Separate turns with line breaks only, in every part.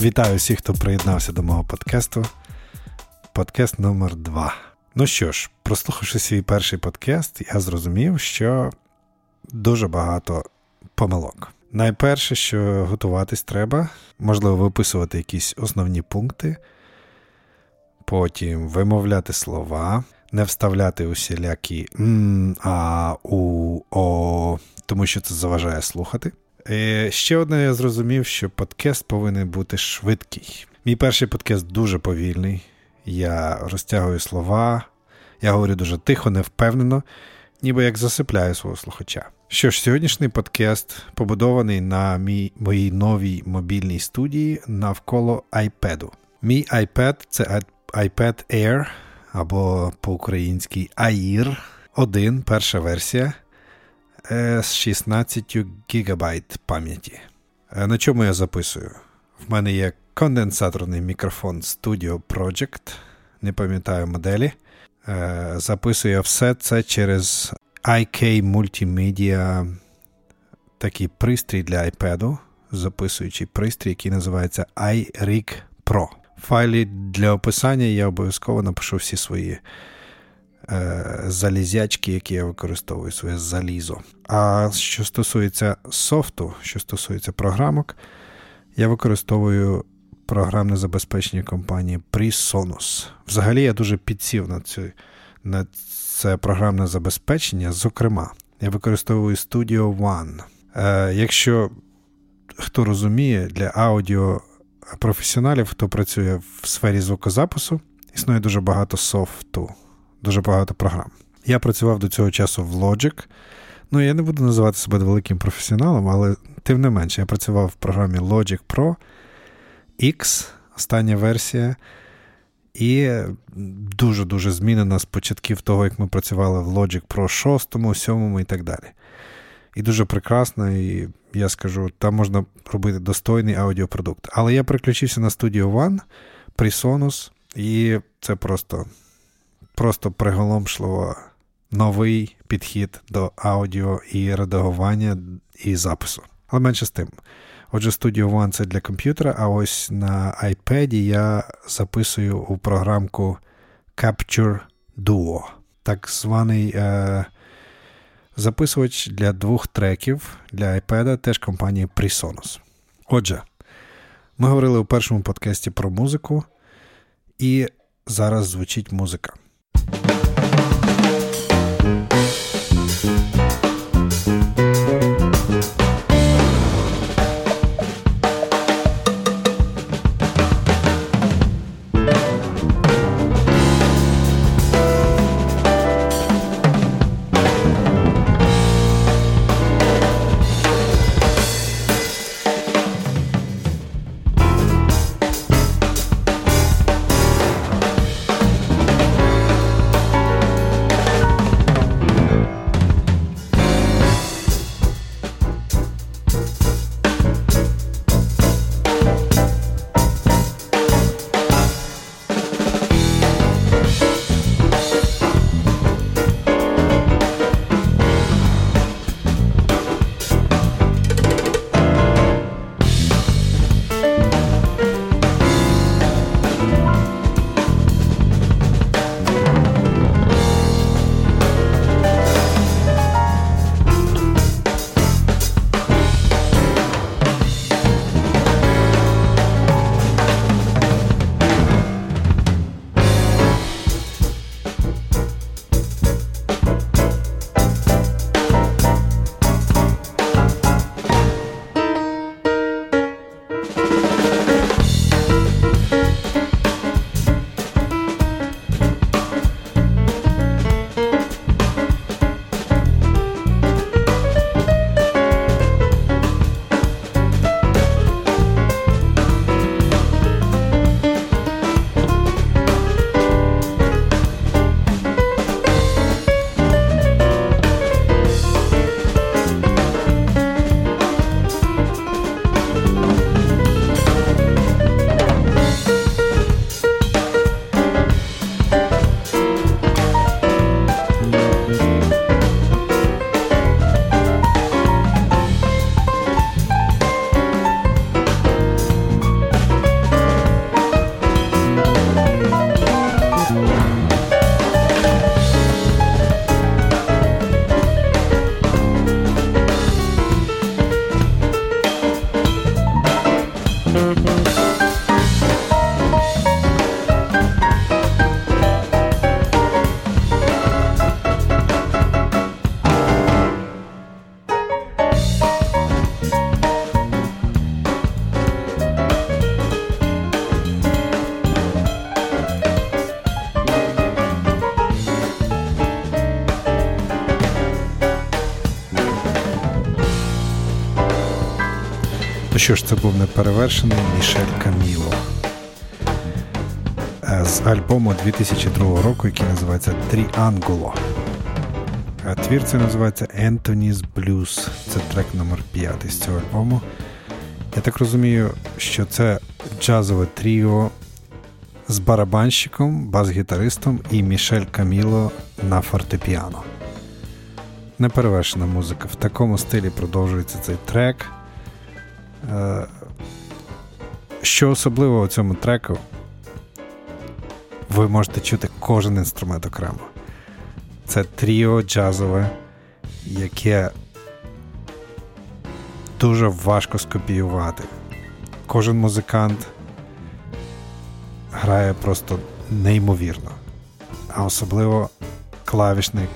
Вітаю всіх, хто приєднався до мого подкасту. Подкаст номер 2 Ну що ж, прослухавши свій перший подкаст, я зрозумів, що дуже багато помилок. Найперше, що готуватись треба, можливо, виписувати якісь основні пункти, потім вимовляти слова, не вставляти усілякі м, а, у, о, тому що це заважає слухати. Е, ще одне я зрозумів, що подкаст повинен бути швидкий. Мій перший подкаст дуже повільний. Я розтягую слова, я говорю дуже тихо, невпевнено, ніби як засипляю свого слухача. Що ж, сьогоднішній подкаст побудований на мій, моїй новій мобільній студії навколо iPad. Мій iPad це iPad Air або по-українськи Air 1, перша версія з 16 ГБ пам'яті. Е, на чому я записую? В мене є конденсаторний мікрофон Studio Project, не пам'ятаю моделі. Е, записую все це через IK Multimedia, такий пристрій для iPad, записуючий пристрій, який називається iRig Pro. В файлі для описання я обов'язково напишу всі свої залізячки, які я використовую, своє залізо. А що стосується софту, що стосується програмок, я використовую програмне забезпечення компанії PreSonus. Взагалі я дуже підсів на цю, на це програмне забезпечення. Зокрема, я використовую Studio One. Е, Якщо хто розуміє, для аудіо професіоналів, хто працює в сфері звукозапису, існує дуже багато софту, дуже багато програм. Я працював до цього часу в Logic. Ну, я не буду називати себе великим професіоналом, але тим не менше, я працював в програмі Logic Pro X, остання версія. І дуже-дуже змінена з початків того, як ми працювали в Logic Pro 6, 7 і так далі. І дуже прекрасно, і я скажу, там можна робити достойний аудіопродукт. Але я переключився на Studio One, PreSonus, і це просто просто приголомшливо новий підхід до аудіо і редагування і запису. Але менше з тим. Отже, Studio One це для комп'ютера, а ось на iPad я записую у програмку Capture Duo, так званий е, записувач для двох треків для iPad, теж компанії PreSonus. Отже, ми говорили у першому подкасті про музику, і зараз звучить музика. Що ж, це був неперевершений Мішель Каміло е, з альбому 2002 року, який називається Тріангуло. Твір це називається Anthony's Blues. Це трек номер 5 з цього альбому. Я так розумію, що це джазове тріо з барабанщиком, бас-гітаристом і Мішель Каміло на фортепіано. Неперевершена музика. В такому стилі продовжується цей трек. Е, що особливо у цьому треку, ви можете чути кожен інструмент окремо. Це тріо джазове, яке дуже важко скопіювати. Кожен музикант грає просто неймовірно. А особливо клавішник,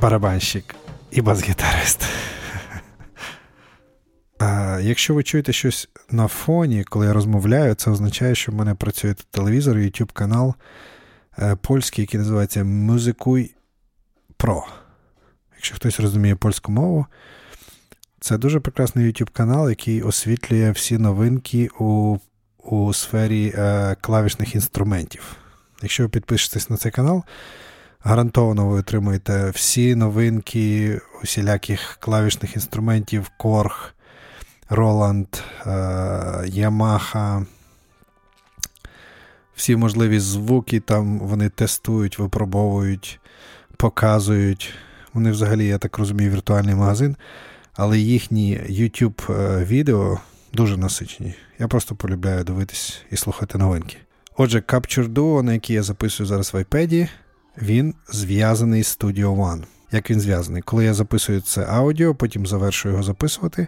барабанщик і бас-гітарист. Якщо ви чуєте щось на фоні, коли я розмовляю, це означає, що в мене працює телевізор, YouTube канал е, польський, який називається Музикуй Про. Якщо хтось розуміє польську мову, це дуже прекрасний YouTube канал, який освітлює всі новинки у у сфері е, клавішних інструментів. Якщо ви підпишетесь на цей канал, гарантовано ви отримуєте всі новинки усіляких клавішних інструментів, Korg, Roland, е, Yamaha. Всі можливі звуки там вони тестують, випробовують, показують. Вони взагалі, я так розумію, віртуальний магазин, але їхні YouTube е, дуже насичені. Я просто полюбляю дивитись і слухати новинки. Отже, Capture Duo, на який я записую зараз в iPad, він зв'язаний з Studio One. Як він зв'язаний? Коли я записую це аудіо, потім завершую його записувати.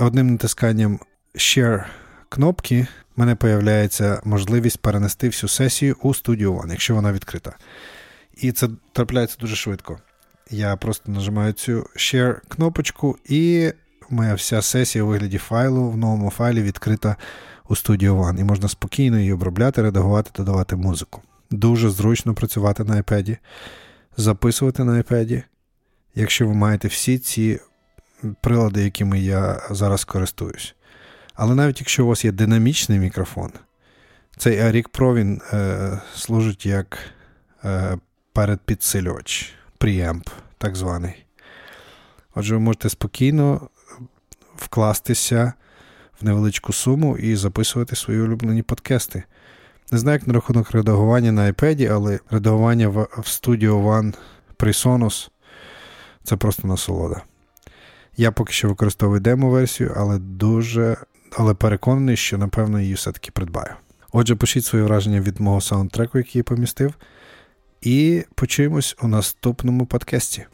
Одним натисканням Share кнопки в мене з'являється можливість перенести всю сесію у Studio One, якщо вона відкрита. І це трапляється дуже швидко. Я просто нажимаю цю Share кнопочку, і моя вся сесія у вигляді файлу в новому файлі відкрита у Studio One. І можна спокійно її обробляти, редагувати, додавати музику. Дуже зручно працювати на iPad, записувати на iPad. Якщо ви маєте всі ці прилади, якими я зараз користуюсь. Але навіть якщо у вас є динамічний мікрофон, цей Aric Pro він е, служить як е, передпідсилювач, preamp, так званий. Отже, ви можете спокійно вкластися в невеличку суму і записувати свої улюблені подкасти. Не знаю, як на рахунок редагування на iPad, але редагування в Studio One PreSonus це просто насолода. Я поки що використовую демо-версію, але дуже але переконаний, що напевно її все-таки придбаю. Отже, пишіть свої враження від мого саундтреку, який я помістив, і почуємось у наступному подкасті.